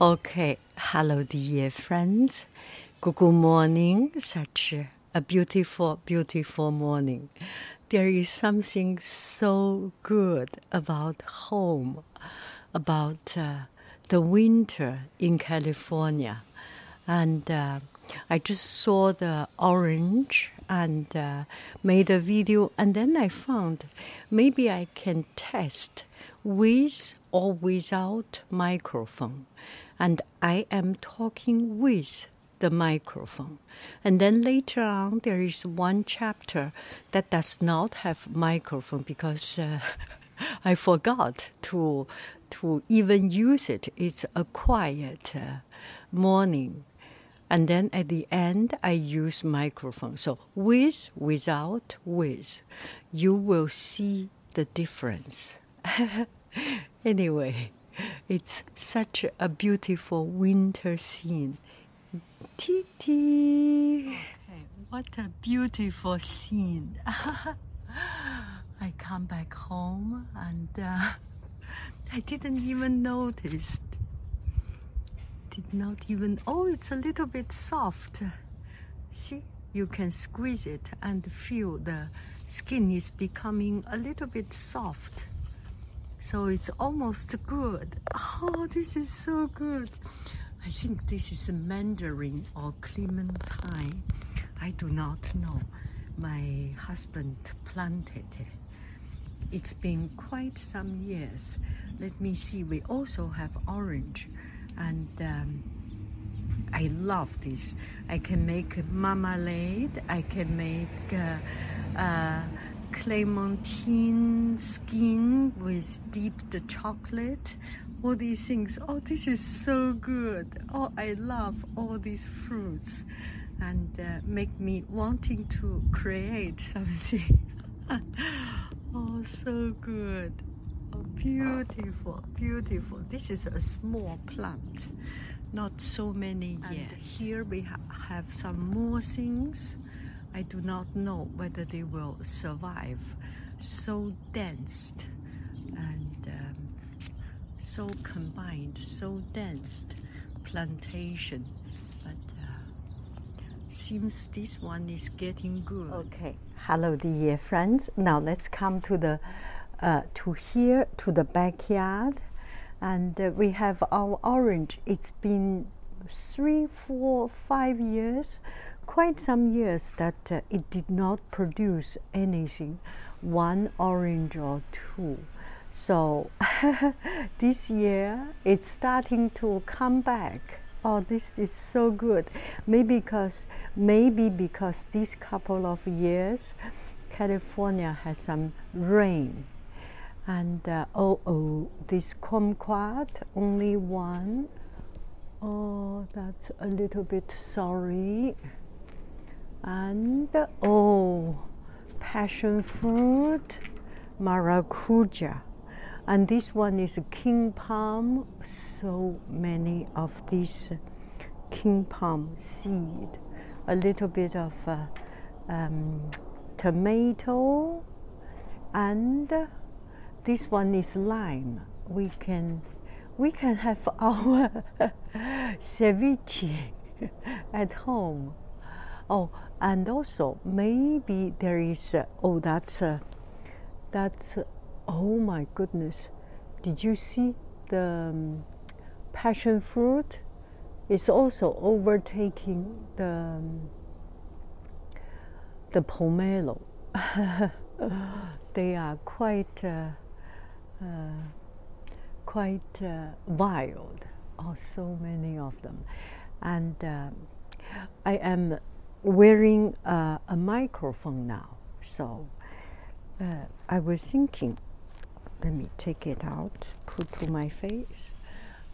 Okay, hello, dear friends. Good morning. Such a beautiful, beautiful morning. There is something so good about home, about uh, the winter in California. And uh, I just saw the orange and uh, made a video, and then I found maybe I can test with or without microphone and I am talking with the microphone. And then later on, there is one chapter that does not have microphone because uh, I forgot to to even use it. It's a quiet uh, morning. And then at the end, I use microphone. So with, without, with, you will see the difference. anyway. It's such a beautiful winter scene. Titi, what a beautiful scene. I come back home and uh, I didn't even notice. Did not even, oh, it's a little bit soft. See, you can squeeze it and feel the skin is becoming a little bit soft. So it's almost good. Oh, this is so good. I think this is mandarin or clementine. I do not know. My husband planted it. It's been quite some years. Let me see. We also have orange, and um, I love this. I can make marmalade. I can make. Uh, uh, clementine skin with dipped chocolate. All these things. Oh this is so good. Oh i love all these fruits. And uh, make me wanting to create something. Oh so good. Oh beautiful beautiful. This is a small plant. Not so many yet. And here we ha have some more things I do not know whether they will survive. So dense and um, so combined, so dense plantation. But uh, seems this one is getting good. Okay, hello, dear friends. Now let's come to the uh, to here to the backyard, and uh, we have our orange. It's been three, four, five years quite some years that uh, it did not produce anything, one orange or two. So this year it's starting to come back. Oh, this is so good. Maybe because maybe because these couple of years, California has some rain, and uh, oh oh, this kumquat only one. Oh, that's a little bit sorry and oh, passion fruit, maracuja. And this one is king palm. So many of these king palm seed. A little bit of uh, um, tomato, and this one is lime. We can we can have our ceviche at home. Oh, and also maybe there is uh, oh that's uh, that's uh, oh my goodness. Did you see the um, passion fruit? It's also overtaking the um, the pomelo. They are quite uh, uh, quite uh, wild oh so many of them. And um, I am wearing uh, a microphone now. So uh, I was thinking, let me take it out, put to my face.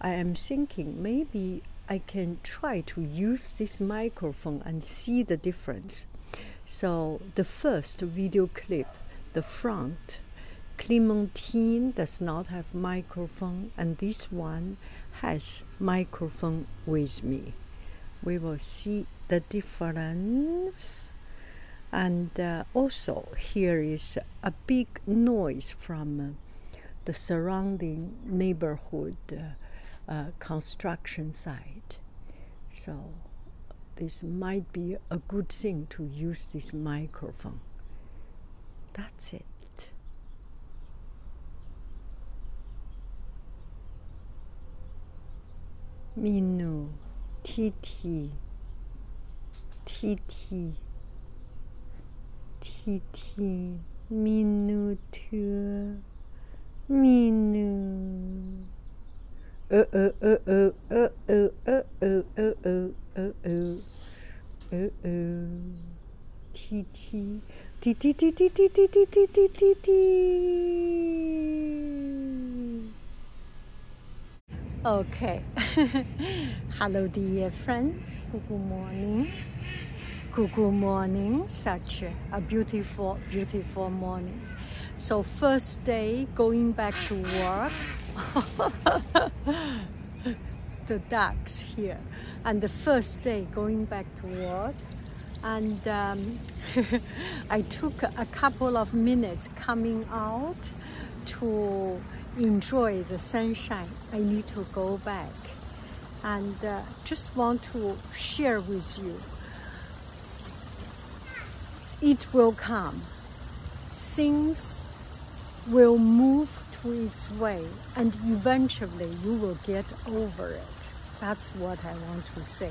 I am thinking maybe I can try to use this microphone and see the difference. So the first video clip, the front, Clementine does not have microphone and this one has microphone with me. We will see the difference. And uh, also here is a big noise from uh, the surrounding neighborhood uh, uh construction site. So this might be a good thing to use this microphone. That's it. Minu, Titi, Titi, Titi, Minute, Minu. Uh uh uh uh uh uh uh uh uh uh uh uh uh uh T T T T T T T T T T T T Okay. Hello dear friends. Good morning. Good morning. Such a beautiful, beautiful morning. So first day going back to work. the ducks here. And the first day going back to work. And um, I took a couple of minutes coming out to enjoy the sunshine. I need to go back. And uh, just want to share with you. It will come. Things will move to its way and eventually you will get over it. That's what I want to say.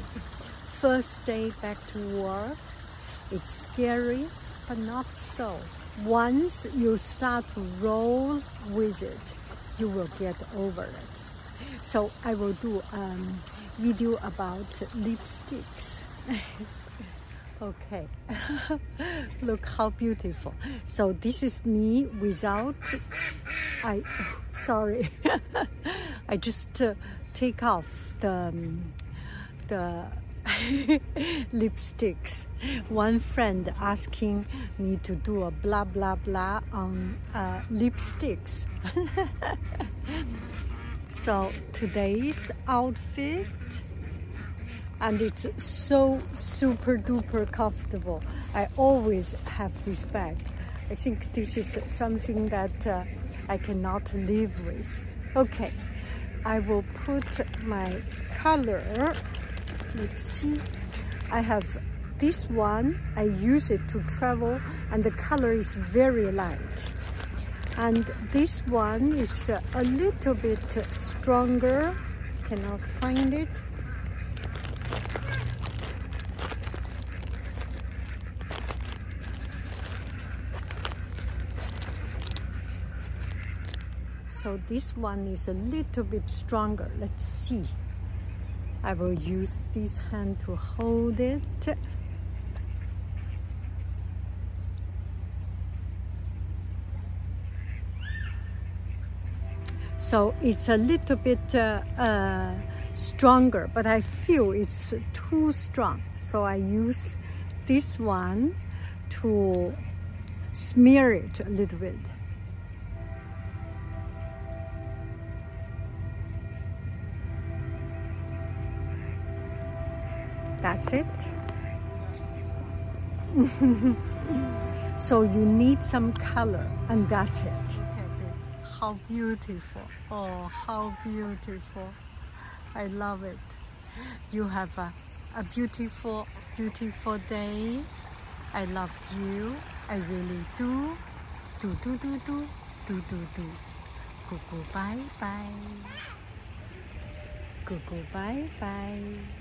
First day back to work, it's scary, but not so. Once you start to roll with it, you will get over it. So I will do a um, video about lipsticks. okay, look how beautiful. So this is me without, I, sorry, I just uh, take off the, um, the lipsticks. One friend asking me to do a blah blah blah on uh, lipsticks. so today's outfit and it's so super duper comfortable. I always have this bag. I think this is something that uh, I cannot live with. Okay, I will put my color let's see. I have this one. I use it to travel and the color is very light. And this one is a little bit stronger. Cannot find it. So this one is a little bit stronger. Let's see I will use this hand to hold it. So it's a little bit uh, uh, stronger, but I feel it's too strong. So I use this one to smear it a little bit. That's it. so you need some color and that's it. How beautiful. Oh, how beautiful. I love it. You have a, a beautiful, beautiful day. I love you. I really do. Do, do, do, do. Do, do, do. Go, bye, bye. Go, bye, bye.